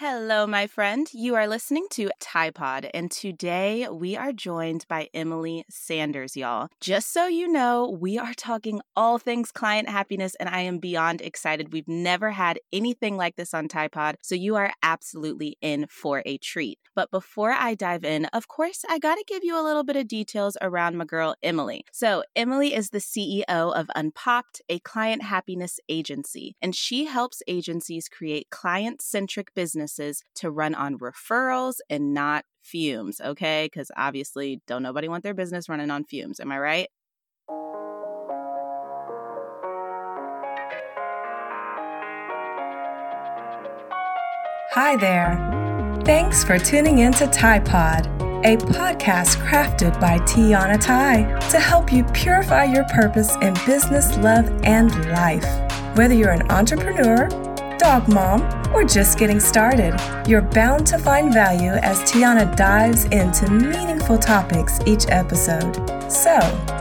Hello, my friend. You are listening to TyePod, and today we are joined by Emily Sanders, y'all. Just so you know, we are talking all things client happiness, and I am beyond excited. We've never had anything like this on TyePod, so you are absolutely in for a treat. But before I dive in, of course, I got to give you a little bit of details around my girl, Emily. So, Emily is the CEO of Unpopped, a client happiness agency, and she helps agencies create client centric business businesses to run on referrals and not fumes, okay? Because obviously, don't nobody want their business running on fumes. Am I right? Hi there. Thanks for tuning in to TyePod, a podcast crafted by Tiana Tye to help you purify your purpose in business, love, and life. Whether you're an entrepreneur, dog mom, or just getting started, you're bound to find value as Tiana dives into meaningful topics each episode. So,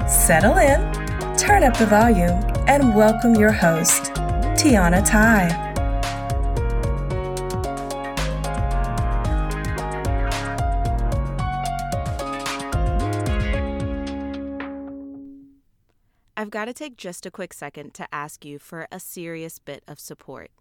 settle in, turn up the volume, and welcome your host, Tiana Tye. I've got to take just a quick second to ask you for a serious bit of support.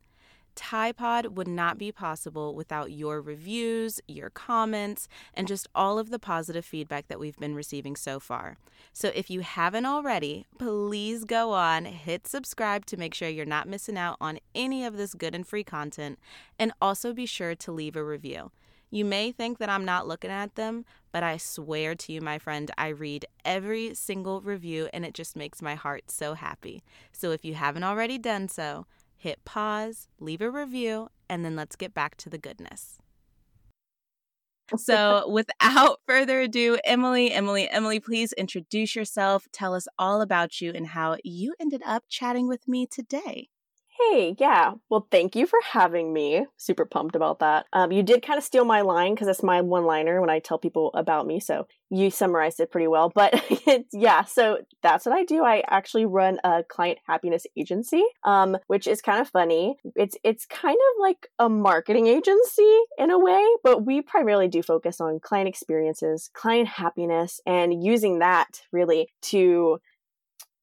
TyePod would not be possible without your reviews, your comments, and just all of the positive feedback that we've been receiving so far. So if you haven't already, please go on, hit subscribe to make sure you're not missing out on any of this good and free content, and also be sure to leave a review. You may think that I'm not looking at them, but I swear to you, my friend, I read every single review and it just makes my heart so happy. So if you haven't already done so, hit pause, leave a review, and then let's get back to the goodness. So, without further ado, Emily, Emily, Emily, please introduce yourself. Tell us all about you and how you ended up chatting with me today. Hey, yeah. Well, thank you for having me. Super pumped about that. Um, you did kind of steal my line because it's my one liner when I tell people about me. So you summarized it pretty well. But yeah, so that's what I do. I actually run a client happiness agency, um, which is kind of funny. It's it's kind of like a marketing agency in a way, but we primarily do focus on client experiences, client happiness, and using that really to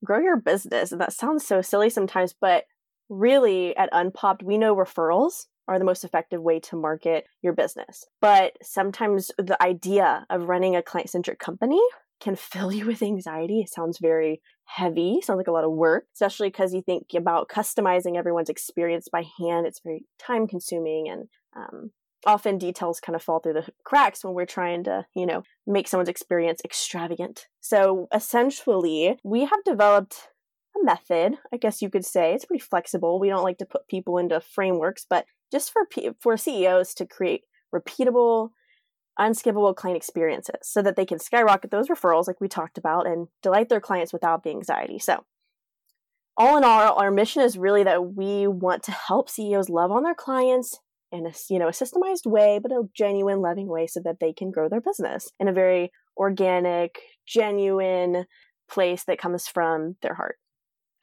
grow your business. And that sounds so silly sometimes, but really at Unpopped, we know referrals are the most effective way to market your business. But sometimes the idea of running a client centric company can fill you with anxiety. It sounds very heavy, sounds like a lot of work, especially because you think about customizing everyone's experience by hand. It's very time consuming and um, often details kind of fall through the cracks when we're trying to, you know, make someone's experience extravagant. So essentially, we have developed method, I guess you could say. It's pretty flexible. We don't like to put people into frameworks, but just for for CEOs to create repeatable, unskippable client experiences so that they can skyrocket those referrals like we talked about and delight their clients without the anxiety. So, all in all, our mission is really that we want to help CEOs love on their clients in a you know a systemized way, but a genuine, loving way, so that they can grow their business in a very organic, genuine place that comes from their heart.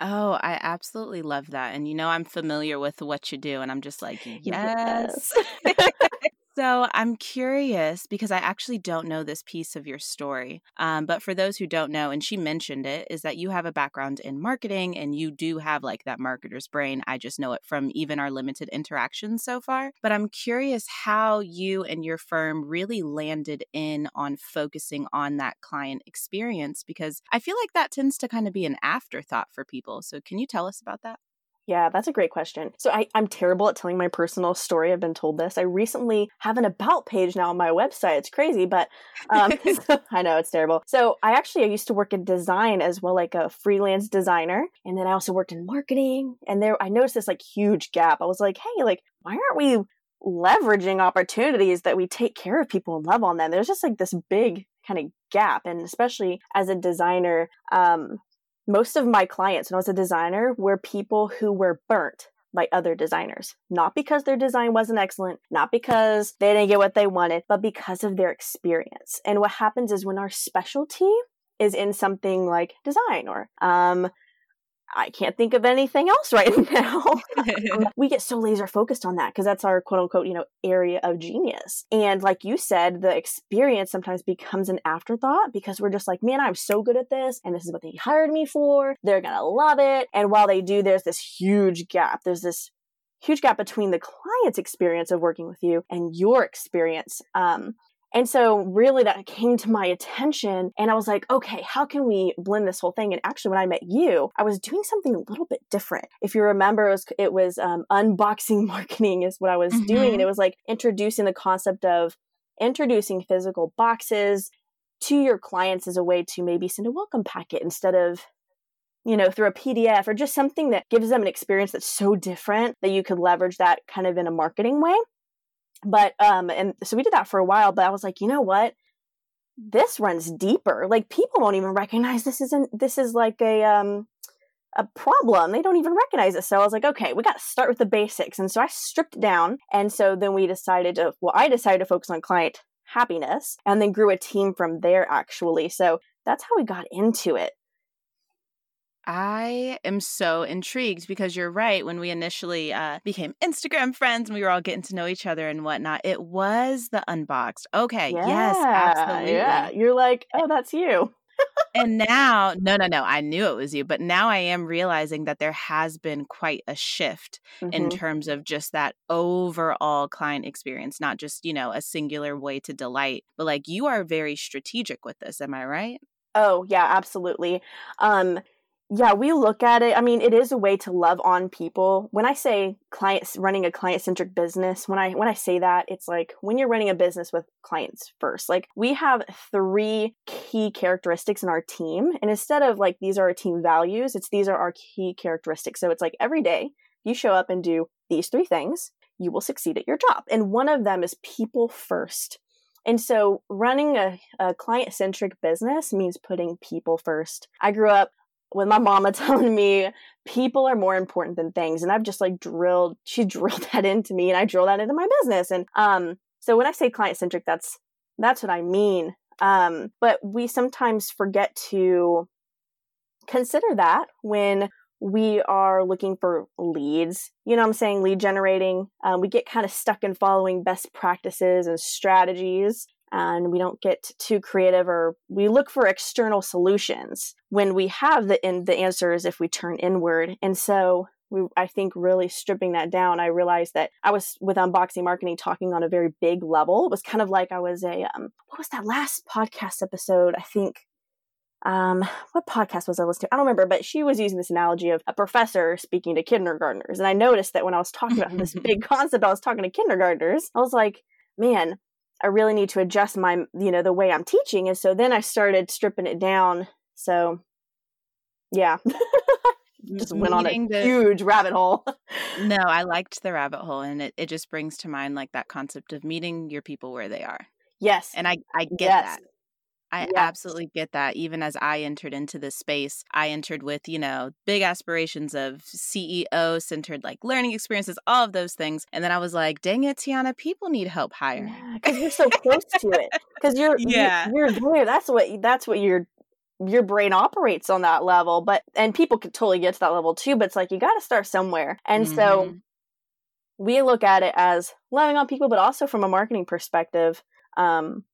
Oh, I absolutely love that. And you know, I'm familiar with what you do, and I'm just like, yes. yes. So I'm curious because I actually don't know this piece of your story. Um, but for those who don't know, and she mentioned it, is that you have a background in marketing and you do have like that marketer's brain. I just know it from even our limited interactions so far. But I'm curious how you and your firm really landed in on focusing on that client experience because I feel like that tends to kind of be an afterthought for people. So can you tell us about that? Yeah, that's a great question. So I, I'm terrible at telling my personal story. I've been told this. I recently have an about page now on my website. It's crazy, but um, I know it's terrible. So I actually I used to work in design as well, like a freelance designer, and then I also worked in marketing. And there, I noticed this like huge gap. I was like, hey, like why aren't we leveraging opportunities that we take care of people and love on them? There's just like this big kind of gap, and especially as a designer, um, most of my clients when I was a designer were people who were burnt by other designers. Not because their design wasn't excellent, not because they didn't get what they wanted, but because of their experience. And what happens is when our specialty is in something like design or um, I can't think of anything else right now. we get so laser focused on that because that's our quote unquote, you know, area of genius. And like you said, the experience sometimes becomes an afterthought because we're just like, man, I'm so good at this and this is what they hired me for. They're going to love it. And while they do, there's this huge gap. There's this huge gap between the client's experience of working with you and your experience. Um, and so really that came to my attention and I was like, okay, how can we blend this whole thing? And actually when I met you, I was doing something a little bit different. If you remember, it was, it was um, unboxing marketing is what I was mm-hmm. doing. And mm-hmm. it was like introducing the concept of introducing physical boxes to your clients as a way to maybe send a welcome packet instead of you know, through a PDF or just something that gives them an experience that's so different that you could leverage that kind of in a marketing way. But, um, and so we did that for a while, but I was like, you know what? This runs deeper. Like people won't even recognize this isn't, this is like a, um, a problem. They don't even recognize it. So I was like, okay, we got to start with the basics. And so I stripped down. And so then we decided to, well, I decided to focus on client happiness and then grew a team from there actually. So that's how we got into it. I am so intrigued because you're right. When we initially uh, became Instagram friends and we were all getting to know each other and whatnot, it was the unboxed. Okay. Yeah, yes, absolutely. Yeah. You're like, oh, that's you. and now, no, no, no, I knew it was you, but now I am realizing that there has been quite a shift mm-hmm. in terms of just that overall client experience, not just, you know, a singular way to delight, but like you are very strategic with this. Am I right? Oh, yeah, absolutely. Um, yeah, we look at it. I mean, it is a way to love on people. When I say clients running a client centric business, when I when I say that, it's like when you're running a business with clients first. Like we have three key characteristics in our team, and instead of like these are our team values, it's these are our key characteristics. So it's like every day you show up and do these three things, you will succeed at your job. And one of them is people first. And so running a, a client centric business means putting people first. I grew up with my mama telling me people are more important than things and i've just like drilled she drilled that into me and i drill that into my business and um so when i say client centric that's that's what i mean. Um but we sometimes forget to consider that when we are looking for leads you know i'm saying? Lead generating um, we get kind of stuck in following best practices and strategies and we don't get too creative or we look for external solutions when we have the in, the answers if we turn inward and so we, I think really stripping that down, I realized that I was with unboxing marketing talking on a very big level. It was kind of like I was a um, what was that last podcast episode? I think um, what podcast was I listening to? I don't remember, but she was using this analogy of a professor speaking to kindergartners. And I noticed that when I was talking about this big concept, I was talking to kindergartners. I was like, man, I really need to adjust my, you know, the way I'm teaching. And so then I started stripping it down. So, yeah. just went on a the, huge rabbit hole. no, I liked the rabbit hole and it, it just brings to mind like that concept of meeting your people where they are. Yes. And I, I get yes. that. I yes. absolutely get that. Even as I entered into this space, I entered with, you know, big aspirations of CEO centered like learning experiences, all of those things. And then I was like, dang it, Tiana, people need help hiring. Because yeah, you're so close to it. Because you're, yeah. you're, you're there. That's what, that's what your your brain operates on that level. But, and people could totally get to that level too, but it's like, you got to start somewhere. And mm-hmm. so we look at it as loving on people, but also from a marketing perspective. Um,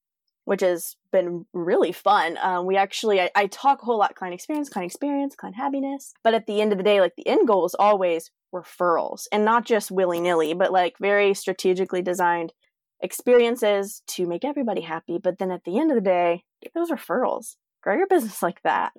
which has been really fun. Um, we actually, I, I, talk a whole lot client experience, client experience, client happiness. But at the end of the day, like the end goal is always referrals and not just willy nilly, but like very strategically designed experiences to make everybody happy. But then at the end of the day, get those referrals. Grow your business like that.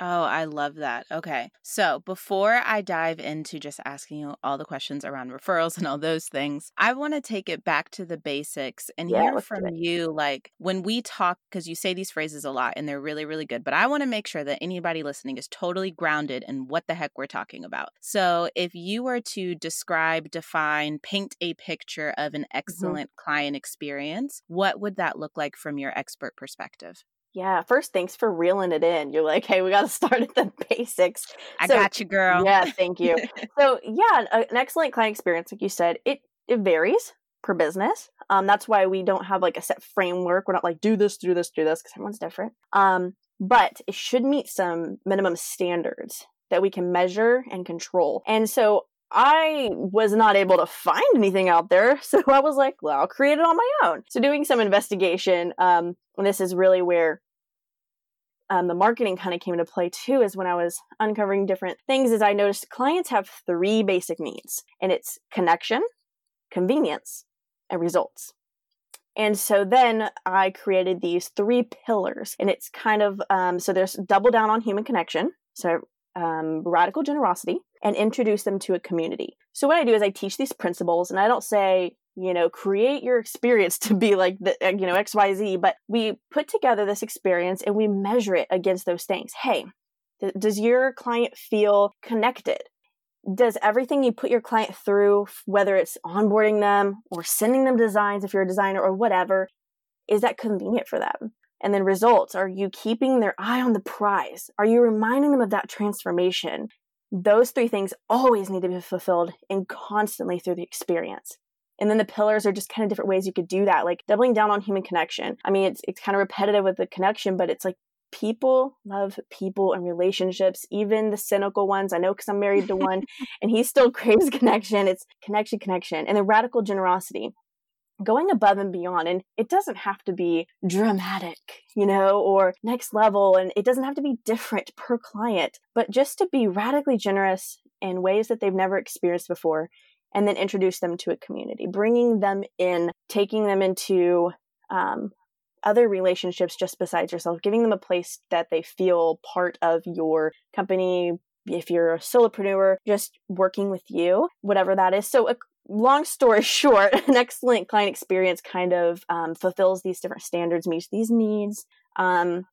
Oh, I love that. Okay. So before I dive into just asking you all the questions around referrals and all those things, I want to take it back to the basics and yeah, hear from you. Like when we talk, because you say these phrases a lot and they're really, really good, but I want to make sure that anybody listening is totally grounded in what the heck we're talking about. So if you were to describe, define, paint a picture of an mm-hmm. excellent mm-hmm. client experience, what would that look like from your expert perspective? Yeah, first, thanks for reeling it in. You're like, hey, we got to start at the basics. I so, got you, girl. Yeah, thank you. so, yeah, an excellent client experience, like you said, it it varies per business. Um, that's why we don't have like a set framework. We're not like do this, do this, do this, because everyone's different. Um, but it should meet some minimum standards. that we can measure and control. And so I was not able to find anything out there. So I was like, well, I'll create it on my own. So doing some investigation, um, and this is really where um, the marketing kind of came into play too, is when I was uncovering different things, is I noticed clients have three basic needs, and it's connection, convenience, and results. And so then I created these three pillars, and it's kind of um, so there's double down on human connection, so um, radical generosity, and introduce them to a community. So what I do is I teach these principles, and I don't say you know create your experience to be like the uh, you know xyz but we put together this experience and we measure it against those things hey th- does your client feel connected does everything you put your client through, whether it's onboarding them or sending them designs if you're a designer or whatever, is that convenient for them? And then results are you keeping their eye on the prize? Are you reminding them of that transformation? Those three things always need to be fulfilled and constantly through the experience. And then the pillars are just kind of different ways you could do that, like doubling down on human connection. I mean, it's it's kind of repetitive with the connection, but it's like people love people and relationships, even the cynical ones. I know because I'm married to one and he still craves connection. It's connection, connection, and the radical generosity. Going above and beyond, and it doesn't have to be dramatic, you know, or next level, and it doesn't have to be different per client, but just to be radically generous in ways that they've never experienced before, and then introduce them to a community, bringing them in, taking them into um, other relationships just besides yourself, giving them a place that they feel part of your company. If you're a solopreneur, just working with you, whatever that is. So, a long story short, an excellent client experience kind of um, fulfills these different standards, meets these needs, um,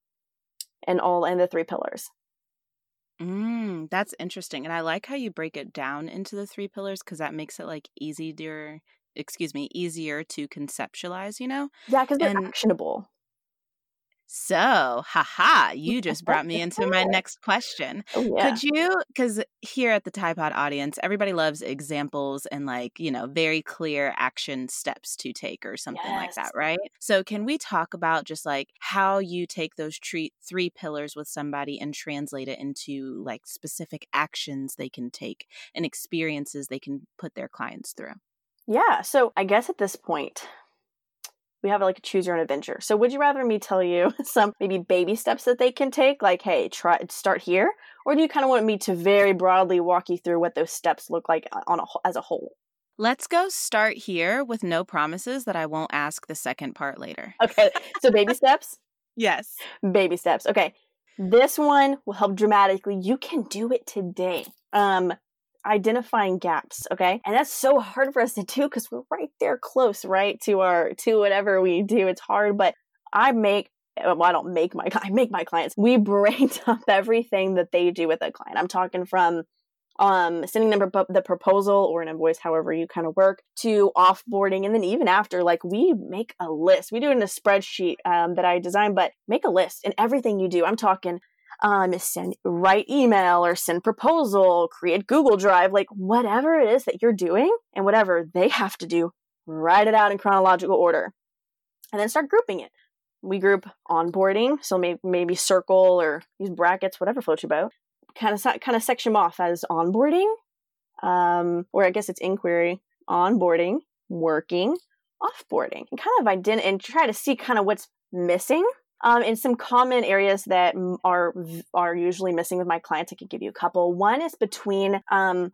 and all and the three pillars. Mm, that's interesting. And I like how you break it down into the three pillars because that makes it like easier excuse me, easier to conceptualize, you know? Yeah, because they're and, actionable. So, haha, you just brought me into my next question. Oh, yeah. Could you, because here at the TyePod audience, everybody loves examples and like, you know, very clear action steps to take or something yes. like that, right? So, can we talk about just like how you take those tre- three pillars with somebody and translate it into like specific actions they can take and experiences they can put their clients through? Yeah. So I guess at this point, we have like a choose your own adventure. So would you rather me tell you some maybe baby steps that they can take, like, hey, try start here, or do you kind of want me to very broadly walk you through what those steps look like on a, as a whole? Let's go start here with no promises that I won't ask the second part later. Okay. So baby steps? Yes. Baby steps. Okay. This one will help dramatically. You can do it today. Um, identifying gaps okay and that's so hard for us to do because we're right there close right to our to whatever we do it's hard but i make well, I don't make my I make my clients. We brain dump everything that they do with a client. I'm talking from um sending them the proposal or an invoice, however you kind of work, to offboarding, and then even after, like we make a list. We do it in a spreadsheet um, that I design, but make a list in everything you do. I'm talking um, send write email or send proposal, create Google Drive, like whatever it is that you're doing and whatever they have to do, write it out in chronological order, and then start grouping it. We group onboarding, so maybe maybe circle or use brackets, whatever floats your boat. Kind of kind of section off as onboarding, um, or I guess it's inquiry, onboarding, working, offboarding, and kind of identify and try to see kind of what's missing um, and some common areas that are are usually missing with my clients, I could give you a couple. One is between um,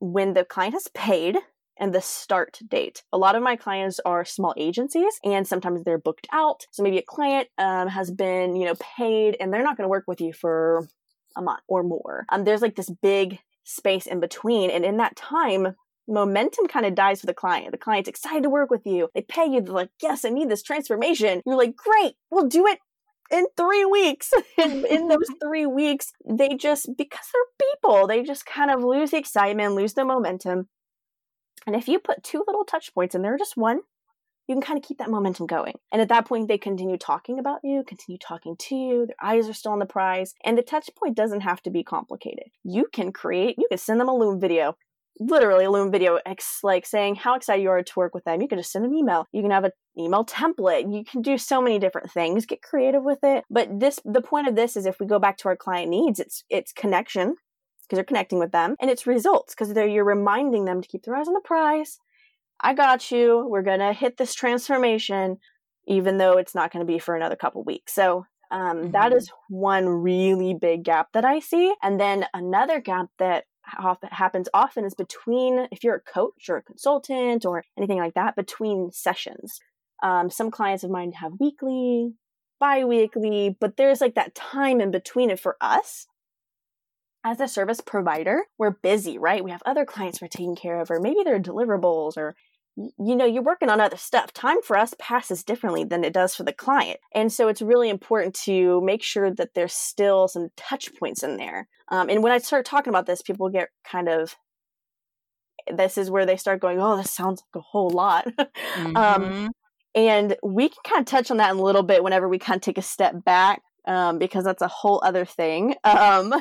when the client has paid and the start date. A lot of my clients are small agencies and sometimes they're booked out. So maybe a client um, has been, you know, paid and they're not going to work with you for a month or more. Um, there's like this big space in between. And in that time, momentum kind of dies for the client. The client's excited to work with you. They pay you. They're like, yes, I need this transformation. You're like, great, we'll do it in three weeks. and in those three weeks, they just, because they're people, they just kind of lose the excitement, lose the momentum. And if you put two little touch points in there, just one, you can kind of keep that momentum going. And at that point, they continue talking about you, continue talking to you. Their eyes are still on the prize. And the touch point doesn't have to be complicated. You can create, you can send them a Loom video literally a Loom video ex- like saying how excited you are to work with them. You can just send an email. You can have an email template. You can do so many different things. Get creative with it. But this the point of this is if we go back to our client needs, it's it's connection. because you're connecting with them, and it's results because they're you're reminding them to keep their eyes on the prize. I got you. We're going to hit this transformation, even though it's not going to be for another couple weeks. So um, mm-hmm. that is one really big gap that I see. And then another gap that often happens often is between, if you're a coach or a consultant or anything like that, between sessions. Um, some clients of mine have weekly, bi weekly, but there's like that time in between it for us. As a service provider, we're busy, right? We have other clients we're taking care of, or maybe they're deliverables, or you know, you're working on other stuff. Time for us passes differently than it does for the client. And so it's really important to make sure that there's still some touch points in there. Um, and when I start talking about this, people get kind of this is where they start going, oh, this sounds like a whole lot. Um, mm-hmm. um, and we can kind of touch on that in a little bit whenever we kind of take a step back, um, because that's a whole other thing. Um,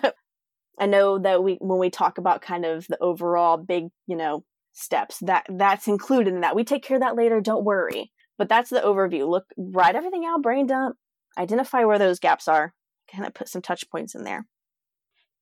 I know that we, when we talk about kind of the overall big, you know, steps, that that's included in that. We take care of that later. Don't worry. But that's the overview. Look, write everything out, brain dump, identify where those gaps are, kind of put some touch points in there.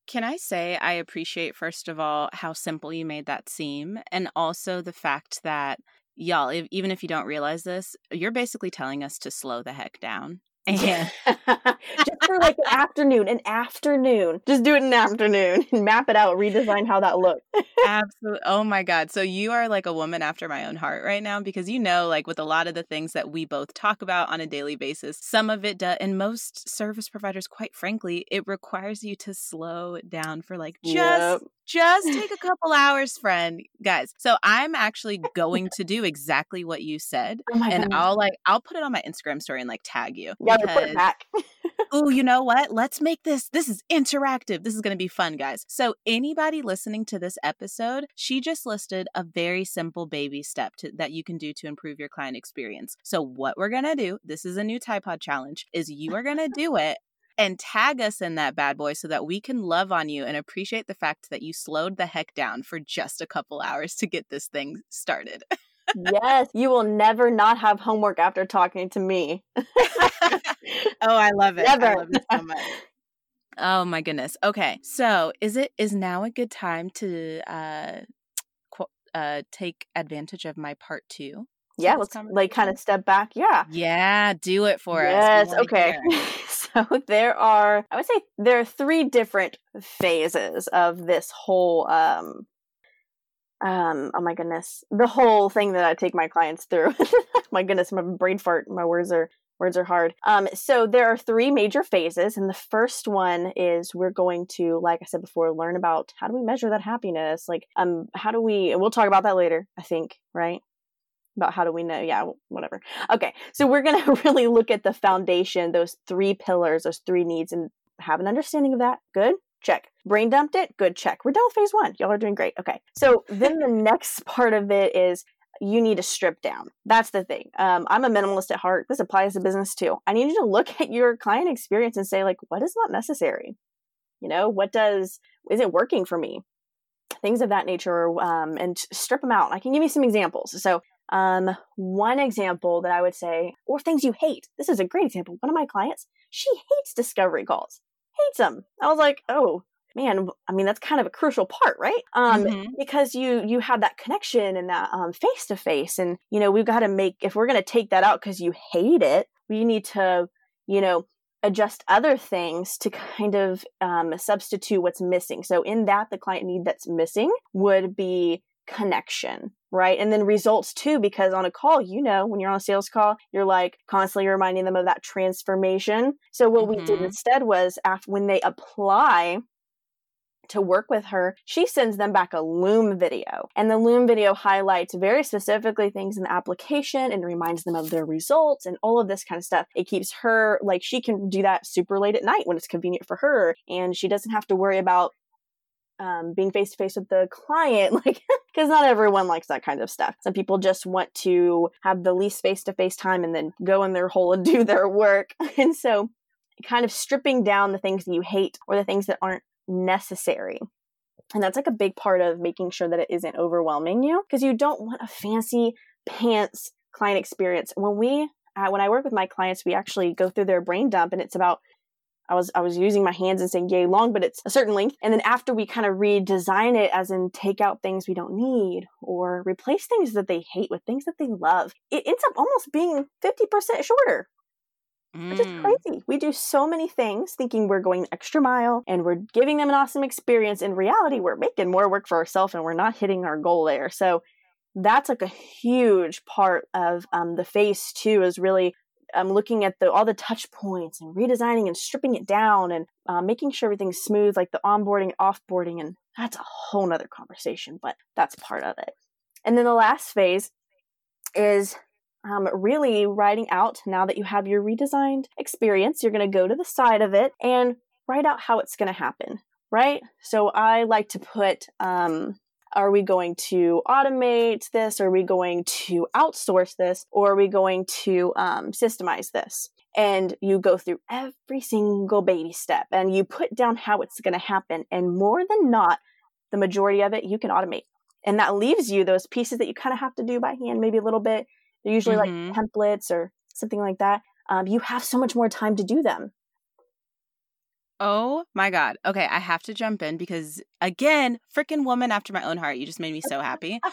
Can I say I appreciate, first of all, how simple you made that seem, and also the fact that y'all, if, even if you don't realize this, you're basically telling us to slow the heck down. And just for like an afternoon, an afternoon. Just do it in an afternoon and map it out, redesign how that looks. Absolutely. Oh my God. So you are like a woman after my own heart right now because you know, like with a lot of the things that we both talk about on a daily basis, some of it does, and most service providers, quite frankly, it requires you to slow down for like just yep just take a couple hours, friend, guys. So I'm actually going to do exactly what you said, oh and goodness. I'll like I'll put it on my Instagram story and like tag you. Yeah, report back. oh, you know what? Let's make this. This is interactive. This is going to be fun, guys. So anybody listening to this episode, she just listed a very simple baby step to, that you can do to improve your client experience. So what we're gonna do? This is a new TyePod challenge. Is you are gonna do it and tag us in that bad boy so that we can love on you and appreciate the fact that you slowed the heck down for just a couple hours to get this thing started. yes, you will never not have homework after talking to me. oh, I love it. Never. I love it so much. Oh my goodness. Okay. So, is it is now a good time to uh qu- uh take advantage of my part 2? Yeah, let's like kind of step back. Yeah. Yeah, do it for yes, us. Yes, okay. so there are I would say there are three different phases of this whole um um oh my goodness the whole thing that i take my clients through my goodness my brain fart my words are words are hard um so there are three major phases and the first one is we're going to like i said before learn about how do we measure that happiness like um how do we and we'll talk about that later i think right about how do we know? Yeah whatever. Okay so we're going to really look at the foundation those three pillars those three needs and have an understanding of that. Good? Check. Brain dumped it? Good check. We're done with phase one. Y'all are doing great. Okay so then the next part of it is you need to strip down. That's the thing. Um, i'm a minimalist at heart. This applies to business too. I need you to look at your client experience and say like what is not necessary? You know what does is it working for me? Things of that nature um, and strip them out. I can give you some examples. So um, one example that I would say, or things you hate. This is a great example. One of my clients, she hates discovery calls, hates them. I was like, oh man, I mean that's kind of a crucial part, right? Um, mm-hmm. because you you have that connection and that um face to face, and you know we've got to make if we're going to take that out because you hate it, we need to you know adjust other things to kind of um, substitute what's missing. So in that, the client need that's missing would be connection, right? And then results too, because on a call, you know, when you're on a sales call, you're like constantly reminding them of that transformation. So what mm-hmm. we did mm-hmm. instead was after when they apply to work with her, she sends them back a Loom video. And the Loom video highlights very specifically things in the application and reminds them of their results and all of this kind of stuff. It keeps her like she can do that super late at night when it's convenient for her. And she doesn't have to worry about um, being face to face with the client, like, because not everyone likes that kind of stuff. Some people just want to have the least face to face time and then go in their hole and do their work. And so, kind of stripping down the things that you hate or the things that aren't necessary. And that's like a big part of making sure that it isn't overwhelming you because you don't want a fancy pants client experience. When we, uh, when I work with my clients, we actually go through their brain dump and it's about I was I was using my hands and saying yay long, but it's a certain length. And then after we kind of redesign it, as in take out things we don't need or replace things that they hate with things that they love, it ends up almost being fifty percent shorter. Mm. Which is mm. crazy. We do so many things thinking we're going extra mile and we're giving them an awesome experience. In reality, we're making more work for ourselves and we're not hitting our goal there. So that's like a huge part of um, the phase two is really um, looking at the all the touch points and redesigning and stripping it down and uh, making sure everything's smooth, like the onboarding, offboarding, and that's a whole nother conversation, but that's part of it. And then the last phase is um, really writing out now that you have your redesigned experience, you're going to go to the side of it and write out how it's going to happen, right? So I like to put, um, are we going to automate this? Are we going to outsource this? Or are we going to um, systemize this? And you go through every single baby step and you put down how it's going to happen. And more than not, the majority of it you can automate. And that leaves you those pieces that you kind of have to do by hand, maybe a little bit they're usually mm-hmm. like templates or something like that. Um, you have so much more time to do them. Oh my God. Okay, I have to jump in because again, freaking woman after my own heart. You just made me so happy.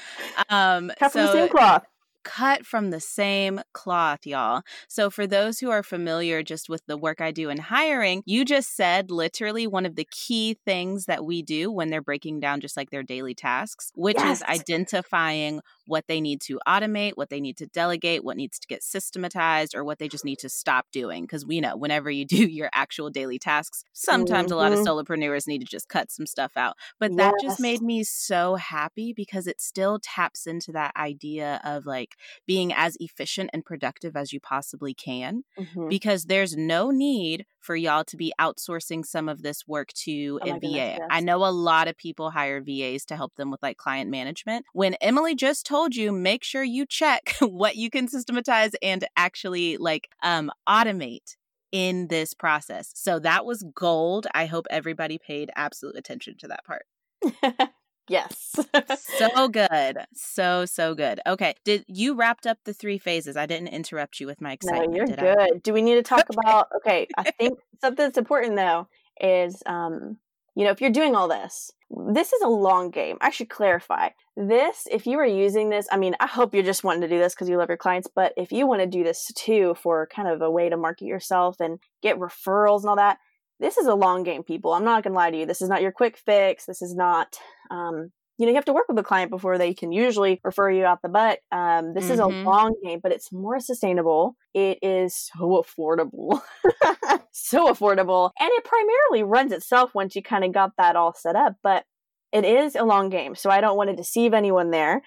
Um, Cut so, from the same cloth cut from the same cloth, y'all. So, for those who are familiar just with the work I do in hiring, you just said literally one of the key things that we do when they're breaking down just like their daily tasks, which yes. is identifying what they need to automate, what they need to delegate, what needs to get systematized, or what they just need to stop doing. Because we know whenever you do your actual daily tasks, sometimes mm-hmm. a lot of solopreneurs need to just cut some stuff out. But yes. that just made me so happy because it still taps into that idea of like being as efficient and productive as you possibly can. Mm-hmm. Because there's no need for y'all to be outsourcing some of this work to oh a VA. Goodness, yes. I know a lot of people hire VAs to help them with like client management. When Emily just told you, make sure you check what you can systematize and actually like um, automate in this process. So that was gold. I hope everybody paid absolute attention to that part. Yes. so good. So, so good. Okay. Did you wrapped up the three phases? I didn't interrupt you with my excitement. No, you're good. I? Do we need to talk okay. about okay, I think something that's important though is um, you know, if you're doing all this, this is a long game. I should clarify. This, if you are using this, I mean, I hope you're just wanting to do this because you love your clients, but if you want to do this too for kind of a way to market yourself and get referrals and all that, this is a long game, people. I'm not going to lie to you. This is not your quick fix. This is not, um, you know, you have to work with the client before they can usually refer you out the butt. Um, this mm-hmm. is a mm-hmm. long game, but it's more sustainable. It is so affordable, so affordable, and it primarily runs itself once you kind of got that all set up. But it is a long game, so I don't want to deceive anyone there.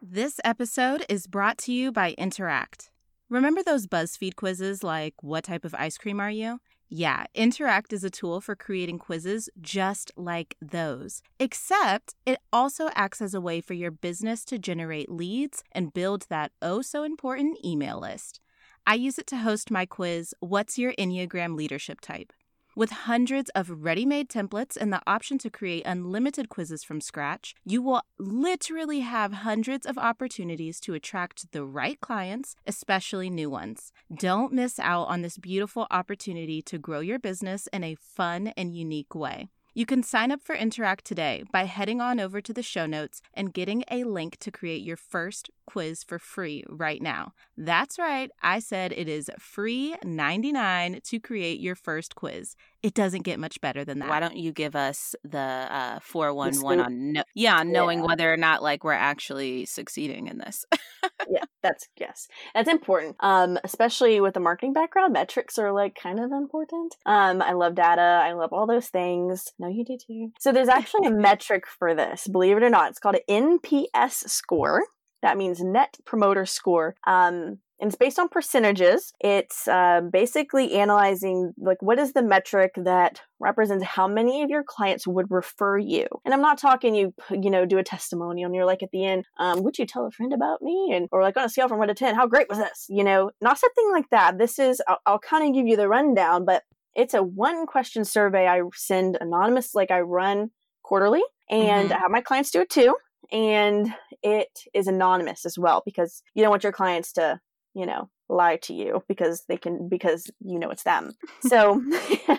This episode is brought to you by Interact. Remember those BuzzFeed quizzes like, What type of ice cream are you? Yeah, Interact is a tool for creating quizzes just like those, except it also acts as a way for your business to generate leads and build that oh so important email list. I use it to host my quiz, What's Your Enneagram Leadership Type? With hundreds of ready made templates and the option to create unlimited quizzes from scratch, you will literally have hundreds of opportunities to attract the right clients, especially new ones. Don't miss out on this beautiful opportunity to grow your business in a fun and unique way. You can sign up for Interact today by heading on over to the show notes and getting a link to create your first quiz for free right now. That's right, I said it is free 99 to create your first quiz. It doesn't get much better than that. Why don't you give us the uh 411 on no- yeah, knowing yeah. whether or not like we're actually succeeding in this. yeah, that's yes. That's important. Um especially with the marketing background, metrics are like kind of important. Um I love data, I love all those things. No, you do too. So there's actually a metric for this, believe it or not. It's called an NPS score. That means Net Promoter Score. Um, and it's based on percentages. It's uh, basically analyzing like what is the metric that represents how many of your clients would refer you. And I'm not talking you you know do a testimonial and you're like at the end, um, would you tell a friend about me? And or like on a scale from one to ten, how great was this? You know, not something like that. This is I'll, I'll kind of give you the rundown, but it's a one question survey I send anonymous, like I run quarterly, and mm-hmm. I have my clients do it too. And it is anonymous as well because you don't want your clients to you know, lie to you because they can because you know it's them. so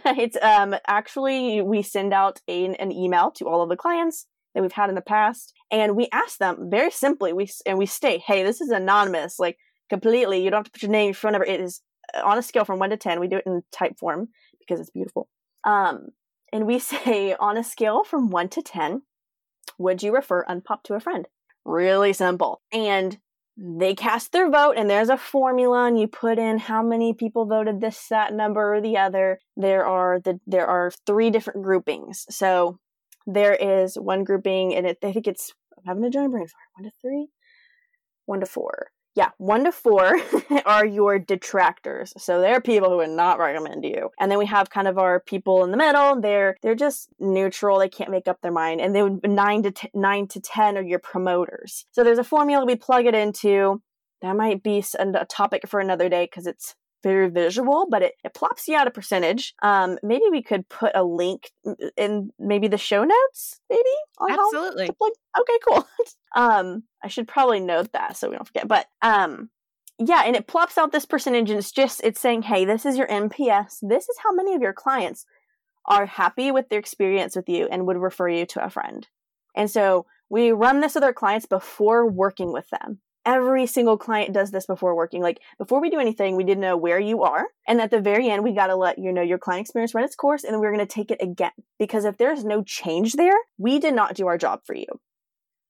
it's um actually we send out a, an email to all of the clients that we've had in the past and we ask them very simply we and we state, "Hey, this is anonymous. Like completely. You don't have to put your name, your phone number. It is uh, on a scale from 1 to 10. We do it in Typeform because it's beautiful. Um and we say on a scale from 1 to 10, would you refer Unpop to a friend? Really simple. And they cast their vote and there's a formula and you put in how many people voted this that number or the other. There are the there are three different groupings. So there is one grouping and it, i think it's i'm having a giant brain fire one to three? One to four yeah, one to four are your detractors. So they're people who would not recommend you. And then we have kind of our people in the middle. They're they're just neutral. They can't make up their mind. And then nine to t- nine to ten are your promoters. So there's a formula we plug it into. That might be a topic for another day because it's very visual, but it, it plops you out a percentage. Um, maybe we could put a link in maybe the show notes, maybe. Absolutely. okay, cool. um, I should probably note that so we don't forget. But um, yeah, and it plops out this percentage, and it's just it's saying, hey, this is your NPS. This is how many of your clients are happy with their experience with you and would refer you to a friend. And so we run this with our clients before working with them every single client does this before working. Like before we do anything, we didn't know where you are. And at the very end, we got to let you know your client experience run its course and we're going to take it again. Because if there's no change there, we did not do our job for you.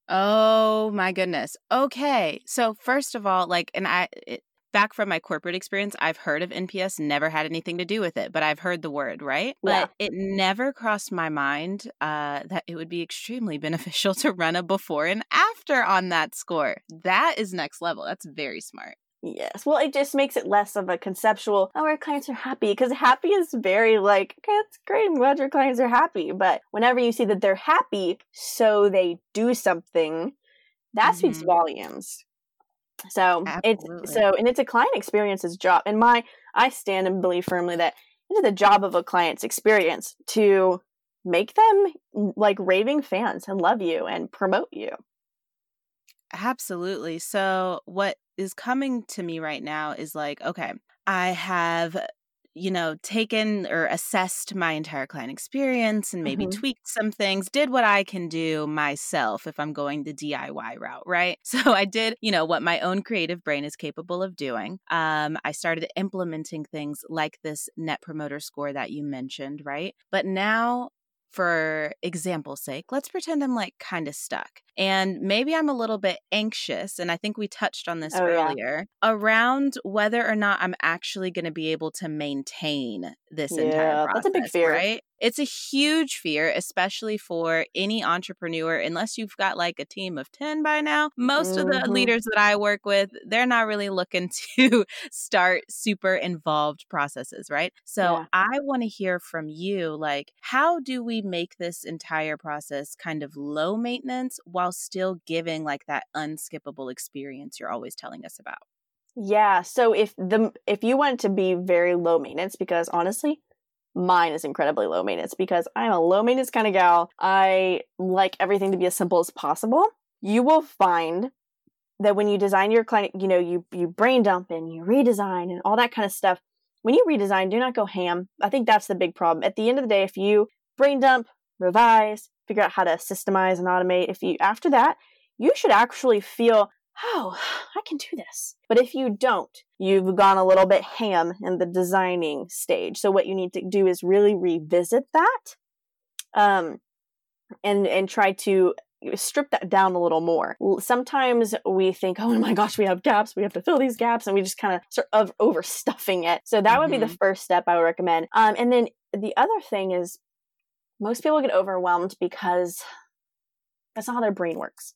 Oh my goodness. Okay. So first of all, like and I it, back from my corporate experience, I've heard of NPS, never had anything to do with it, but I've heard the word, right? Yeah. But it never crossed my mind uh, that it would be extremely beneficial to run a before and after on that score. That is next level. That's very smart. Yes. Well, it just makes it less of a conceptual, oh, our clients are happy. Because happy is very like, okay, that's great. I'm glad your clients are happy. But whenever you see that they're happy, so they do something, that mm-hmm. speaks volumes. So Absolutely. it's so and it's a client experience's job. And my I stand and believe firmly that it is the job of a client's experience to make them mm, like raving fans and love you and promote you. Absolutely. So what is coming to me right now is like, okay, I have you know, taken or assessed my entire client experience and maybe mm-hmm. tweaked some things, did what I can do myself if I'm going the DIY route, right? So I did, you know, what my own creative brain is capable of doing. Um, I started implementing things like this net promoter score that you mentioned, right? But now for example's sake, let's pretend I'm like kind of stuck. And maybe I'm a little bit anxious, and I think we touched on this oh, earlier yeah. around whether or not I'm actually going to be able to maintain this yeah, entire process. That's a big fear. Right? It's a huge fear, especially for any entrepreneur, unless you've got like a team of 10 by now. Most mm-hmm. of the mm-hmm. leaders that I work with, they're not really looking to start super involved processes, right? So yeah. I want to hear from you like, how do we make this entire process kind of low maintenance while still giving like that unskippable experience you're always telling us about? Yeah. So if the if you want to be very low maintenance, because honestly, mine is incredibly low maintenance because I'm a low maintenance kind of gal. I like everything to be as simple as possible. You will find that when you design your client, you know, you you brain dump and you redesign and all that kind of stuff. When you redesign, do not go ham. I think that's the big problem. At the end of the day, if you brain dump, revise, figure out how to systemize and automate, if you after that, you should actually feel oh, I can do this. But if you don't, you've gone a little bit ham in the designing stage. So what you need to do is really revisit that, um, and and try to strip that down a little more. Sometimes we think, oh my gosh, we have gaps, we have to fill these gaps, and we just kind of sort of overstuffing it. So that mm-hmm. would be the mm-hmm. first step I would recommend. Um, and then the other thing is, most people get overwhelmed because that's not how their brain works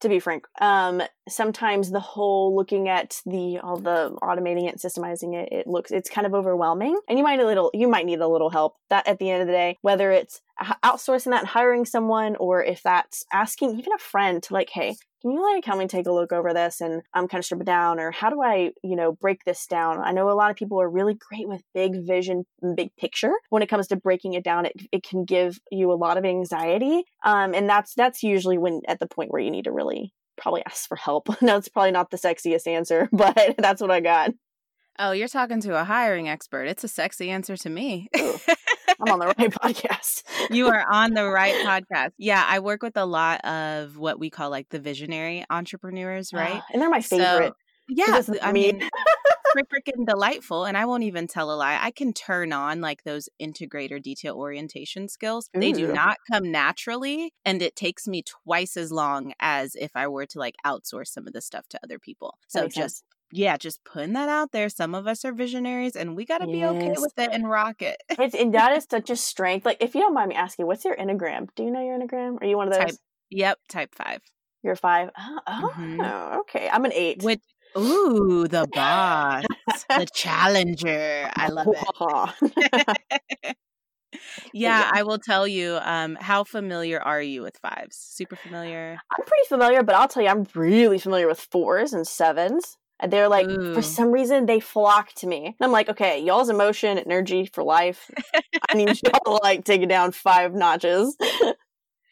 to be frank. Um sometimes the whole looking at the all the automating it systemizing it it looks it's kind of overwhelming. And you might a little you might need a little help. That at the end of the day whether it's outsourcing that and hiring someone or if that's asking even a friend to like hey can you like help me take a look over this and I'm um, kind of strip it down or how do I, you know, break this down? I know a lot of people are really great with big vision, big picture. When it comes to breaking it down, it, it can give you a lot of anxiety. Um, and that's, that's usually when at the point where you need to really probably ask for help. no, it's probably not the sexiest answer, but that's what I got. Oh, you're talking to a hiring expert. It's a sexy answer to me. I'm on the right podcast. you are on the right podcast. Yeah, I work with a lot of what we call like the visionary entrepreneurs, ah, right? and they're my favorite. So, yeah, I mean, freaking delightful. And I won't even tell a lie. I can turn on like those integrator detail orientation skills. Ooh. They do not come naturally. And it takes me twice as long as if I were to like outsource some of the stuff to other people. So just sense yeah, just putting that out there. Some of us are visionaries and we got to yes. be okay with it and rock it. it's, and that is such a strength. Like, if you don't mind me asking, what's your Enneagram? Do you know your Enneagram? Are you one of those? Type, yep, type five. You're five. Oh, mm-hmm. oh okay. I'm an eight. Which, ooh, the boss, the challenger. I love it. yeah, I will tell you. Um, how familiar are you with fives? Super familiar. I'm pretty familiar, but I'll tell you, I'm really familiar with fours and sevens. And they're like, Ooh. for some reason, they flock to me. And I'm like, okay, y'all's emotion, energy for life. I need y'all to like take it down five notches.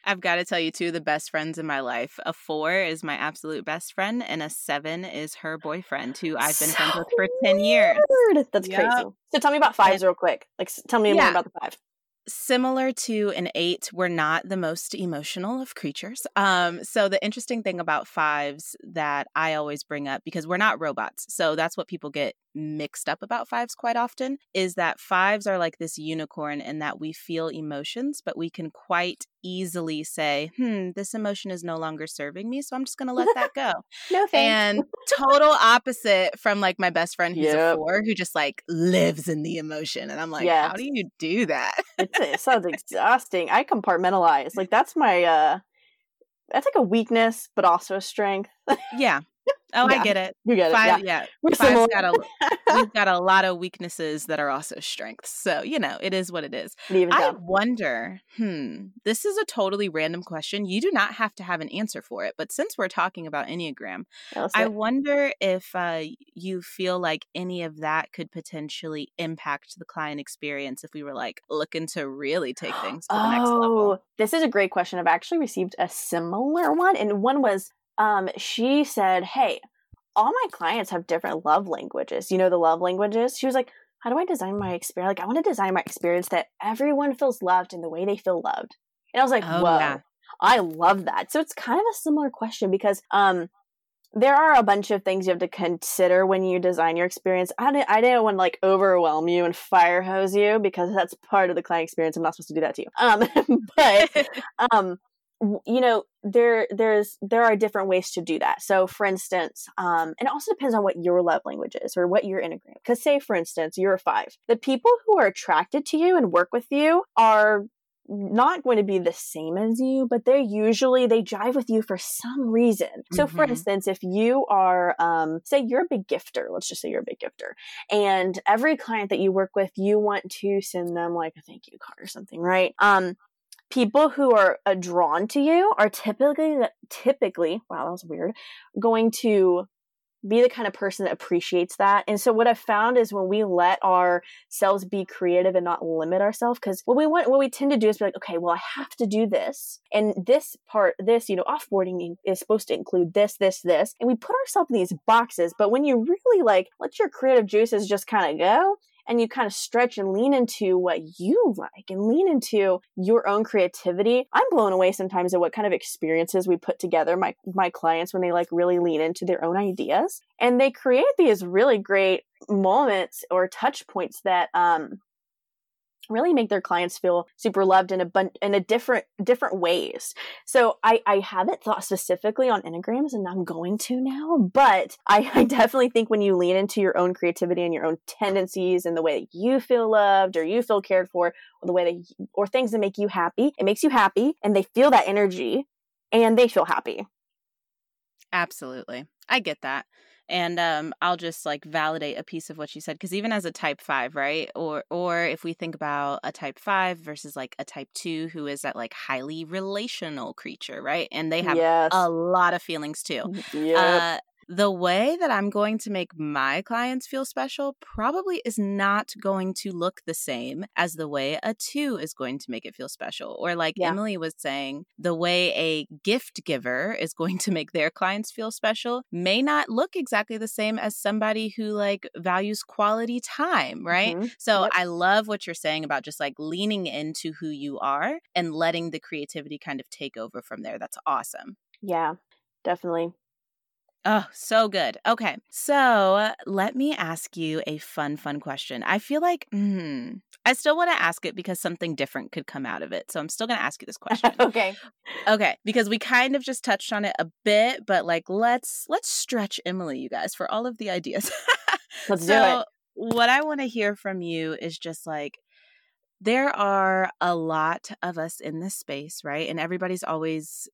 I've got to tell you, two of the best friends in my life. A four is my absolute best friend, and a seven is her boyfriend, who I've been so friends with for 10 years. That's yep. crazy. So tell me about fives real quick. Like, tell me yeah. more about the five similar to an eight, we're not the most emotional of creatures. Um, so the interesting thing about fives that I always bring up, because we're not robots, so that's what people get mixed up about fives quite often, is that fives are like this unicorn in that we feel emotions, but we can quite easily say, hmm, this emotion is no longer serving me, so I'm just gonna let that go. no thanks. And total opposite from like my best friend who's yep. a four who just like lives in the emotion. And I'm like, yes. how do you do that? it sounds exhausting. I compartmentalize. Like that's my uh that's like a weakness, but also a strength. yeah. Oh, yeah. I get it. You get Five, it. Yeah. yeah. We're Five's got a we've got a lot of weaknesses that are also strengths. So, you know, it is what it is. I wonder, hmm, this is a totally random question. You do not have to have an answer for it, but since we're talking about Enneagram, I wonder if uh, you feel like any of that could potentially impact the client experience if we were like looking to really take things to the oh, next level. Oh, this is a great question. I've actually received a similar one, and one was um, she said, Hey, all my clients have different love languages. You know, the love languages? She was like, How do I design my experience? Like, I want to design my experience that everyone feels loved in the way they feel loved. And I was like, oh, Whoa, yeah. I love that. So it's kind of a similar question because, um, there are a bunch of things you have to consider when you design your experience. I didn't, I didn't want to like overwhelm you and fire hose you because that's part of the client experience. I'm not supposed to do that to you. Um, but um, you know there there's there are different ways to do that so for instance um and it also depends on what your love language is or what your enneagram because say for instance you're a five the people who are attracted to you and work with you are not going to be the same as you, but they're usually they jive with you for some reason. So, mm-hmm. for instance, if you are, um, say, you're a big gifter, let's just say you're a big gifter, and every client that you work with, you want to send them like a thank you card or something, right? Um, people who are uh, drawn to you are typically typically wow that was weird going to be the kind of person that appreciates that. And so what I've found is when we let ourselves be creative and not limit ourselves, because what we want, what we tend to do is be like, okay, well, I have to do this. And this part, this, you know, offboarding is supposed to include this, this, this. And we put ourselves in these boxes. But when you really like let your creative juices just kind of go, and you kind of stretch and lean into what you like and lean into your own creativity. I'm blown away sometimes at what kind of experiences we put together my my clients when they like really lean into their own ideas and they create these really great moments or touch points that um really make their clients feel super loved in a bun- in a different different ways. So I I haven't thought specifically on enneagrams and I'm going to now, but I, I definitely think when you lean into your own creativity and your own tendencies and the way that you feel loved or you feel cared for or the way that you, or things that make you happy, it makes you happy and they feel that energy and they feel happy. Absolutely. I get that and um, I'll just like validate a piece of what you said because even as a type five, right, or or if we think about a type five versus like a type two, who is that like highly relational creature, right, and they have yes. a lot of feelings too. Yeah. Uh, the way that I'm going to make my clients feel special probably is not going to look the same as the way a two is going to make it feel special. Or, like yeah. Emily was saying, the way a gift giver is going to make their clients feel special may not look exactly the same as somebody who like values quality time, right? Mm-hmm. So yep. I love what you're saying about just like leaning into who you are and letting the creativity kind of take over from there. That's awesome. Yeah, definitely. Oh, so good. Okay. So let me ask you a fun, fun question. I feel like mm, I still want to ask it because something different could come out of it. So I'm still going to ask you this question. okay. Okay, because we kind of just touched on it a bit, but like let's let's stretch Emily, you guys, for all of the ideas. let's so, do it. What I want to hear from you is just like there are a lot of us in this space, right? And everybody's always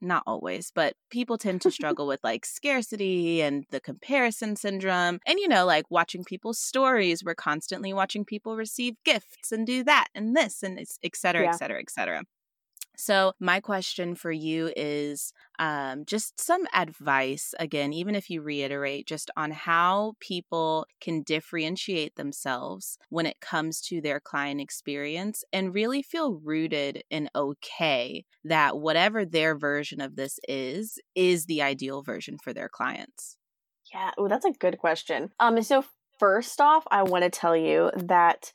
not always, but people tend to struggle with like scarcity and the comparison syndrome. And, you know, like watching people's stories, we're constantly watching people receive gifts and do that and this and et cetera, yeah. et cetera, et cetera. So, my question for you is um, just some advice, again, even if you reiterate, just on how people can differentiate themselves when it comes to their client experience and really feel rooted and okay that whatever their version of this is, is the ideal version for their clients. Yeah, oh, that's a good question. Um, so first off, I want to tell you that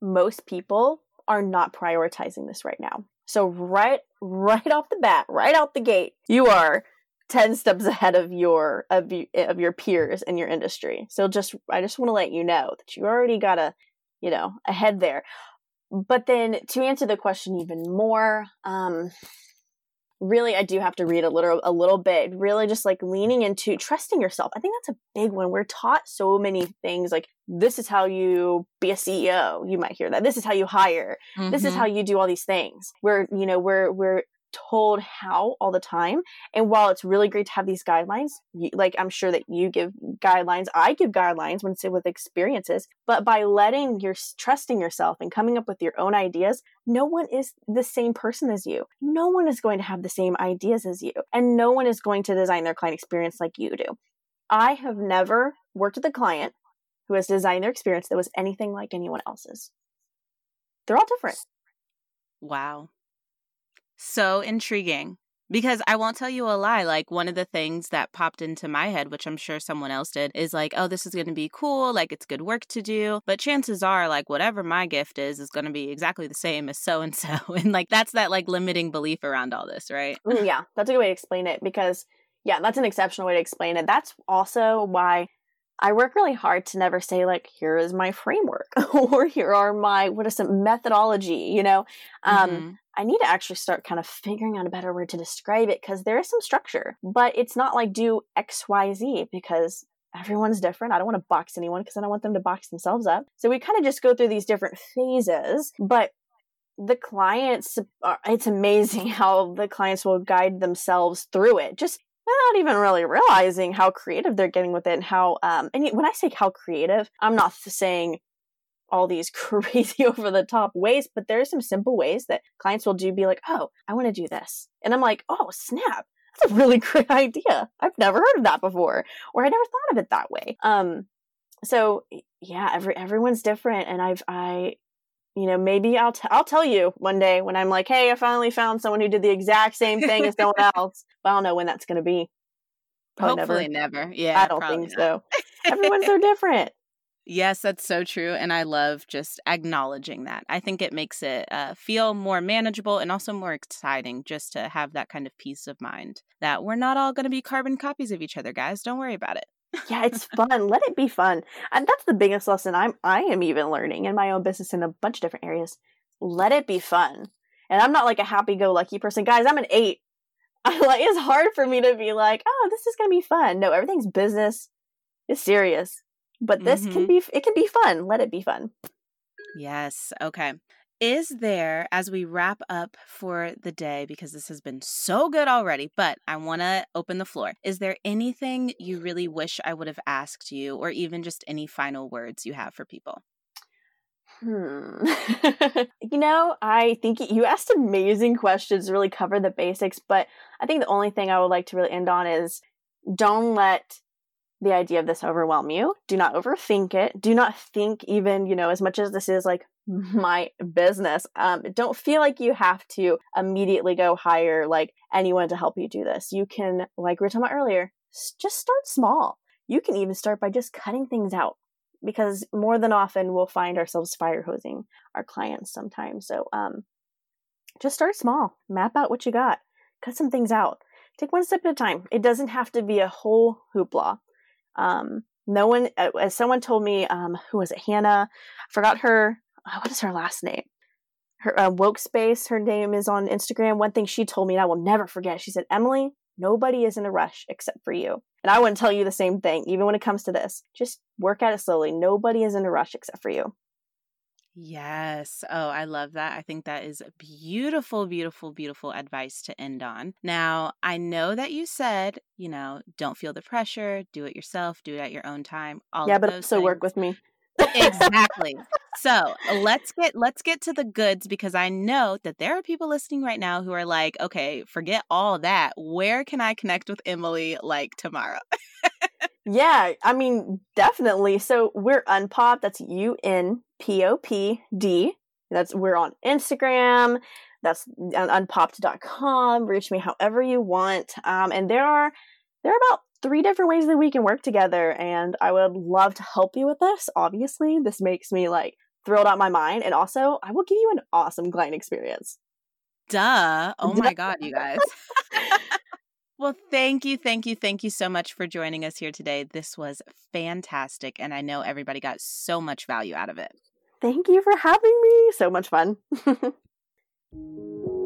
most people are not prioritizing this right now. So right right off the bat, right out the gate, you are 10 steps ahead of your of, you, of your peers in your industry. So just I just want to let you know that you already got a, you know, ahead there. But then to answer the question even more, um really I do have to read a little a little bit, really just like leaning into trusting yourself. I think that's a big one. We're taught so many things like this is how you be a CEO. You might hear that. This is how you hire. Mm-hmm. This is mm-hmm. how you do all these things. We're, you know, we're we're told how all the time. And while it's really great to have these guidelines, like I'm sure that you give guidelines, I give guidelines when it's with experiences, but by letting your trusting yourself and coming up with your own ideas, no one is the same person as you. No one is going to have the same ideas as you, and no one is going to design their client experience like you do. I have never worked with a client who has designed their experience that was anything like anyone else's. They're all different. Wow so intriguing because I won't tell you a lie. Like, one of the things that popped into my head, which I'm sure someone else did, is like, oh, this is going to be cool. Like, it's good work to do. But chances are, like, whatever my gift is, is going to be exactly the same as so and so. And like, that's that like limiting belief around all this, right? Mm, yeah, that's a good way to explain it because, yeah, that's an exceptional way to explain it. That's also why I work really hard to never say like here is my framework or here are my what is some methodology, you know. Um mm-hmm. I need to actually start kind of figuring out a better word to describe it because there is some structure, but it's not like do XYZ because everyone's different. I don't want to box anyone because I don't want them to box themselves up. So we kind of just go through these different phases, but the clients, it's amazing how the clients will guide themselves through it. Just not even really realizing how creative they're getting with it and how um and when i say how creative i'm not saying all these crazy over the top ways but there are some simple ways that clients will do be like oh i want to do this and i'm like oh snap that's a really great idea i've never heard of that before or i never thought of it that way um so yeah every everyone's different and i've i you know, maybe I'll t- I'll tell you one day when I'm like, hey, I finally found someone who did the exact same thing as someone else. But I don't know when that's going to be. Probably Hopefully never. never. Yeah, I don't think not. so. Everyone's so different. Yes, that's so true. And I love just acknowledging that. I think it makes it uh, feel more manageable and also more exciting just to have that kind of peace of mind that we're not all going to be carbon copies of each other, guys. Don't worry about it yeah, it's fun. Let it be fun. And that's the biggest lesson I'm I am even learning in my own business in a bunch of different areas. Let it be fun. And I'm not like a happy go lucky person. Guys, I'm an 8. I like it's hard for me to be like, "Oh, this is going to be fun." No, everything's business. It's serious. But this mm-hmm. can be it can be fun. Let it be fun. Yes. Okay. Is there, as we wrap up for the day, because this has been so good already, but I want to open the floor. Is there anything you really wish I would have asked you, or even just any final words you have for people? Hmm. you know, I think you asked amazing questions, really cover the basics, but I think the only thing I would like to really end on is don't let the idea of this overwhelm you. Do not overthink it. Do not think even, you know, as much as this is like my business, um, don't feel like you have to immediately go hire like anyone to help you do this. You can, like we were talking about earlier, just start small. You can even start by just cutting things out because more than often we'll find ourselves fire hosing our clients sometimes. So, um, just start small, map out what you got, cut some things out, take one step at a time. It doesn't have to be a whole hoopla. Um, no one, as someone told me, um, who was it? Hannah, I forgot her. Uh, what is her last name? Her uh, woke space. Her name is on Instagram. One thing she told me, and I will never forget. She said, "Emily, nobody is in a rush except for you." And I wouldn't tell you the same thing, even when it comes to this. Just work at it slowly. Nobody is in a rush except for you. Yes. Oh, I love that. I think that is beautiful, beautiful, beautiful advice to end on. Now, I know that you said, you know, don't feel the pressure, do it yourself, do it at your own time. All yeah, but also things. work with me. exactly. So let's get let's get to the goods because I know that there are people listening right now who are like, okay, forget all that. Where can I connect with Emily like tomorrow? yeah, I mean, definitely. So we're Unpop. That's U N P O P D. That's we're on Instagram. That's unpopped.com. Reach me however you want. Um, and there are there are about three different ways that we can work together, and I would love to help you with this. Obviously, this makes me like thrilled out my mind, and also I will give you an awesome client experience. Duh! Oh my god, you guys. Well, thank you, thank you, thank you so much for joining us here today. This was fantastic, and I know everybody got so much value out of it. Thank you for having me. So much fun.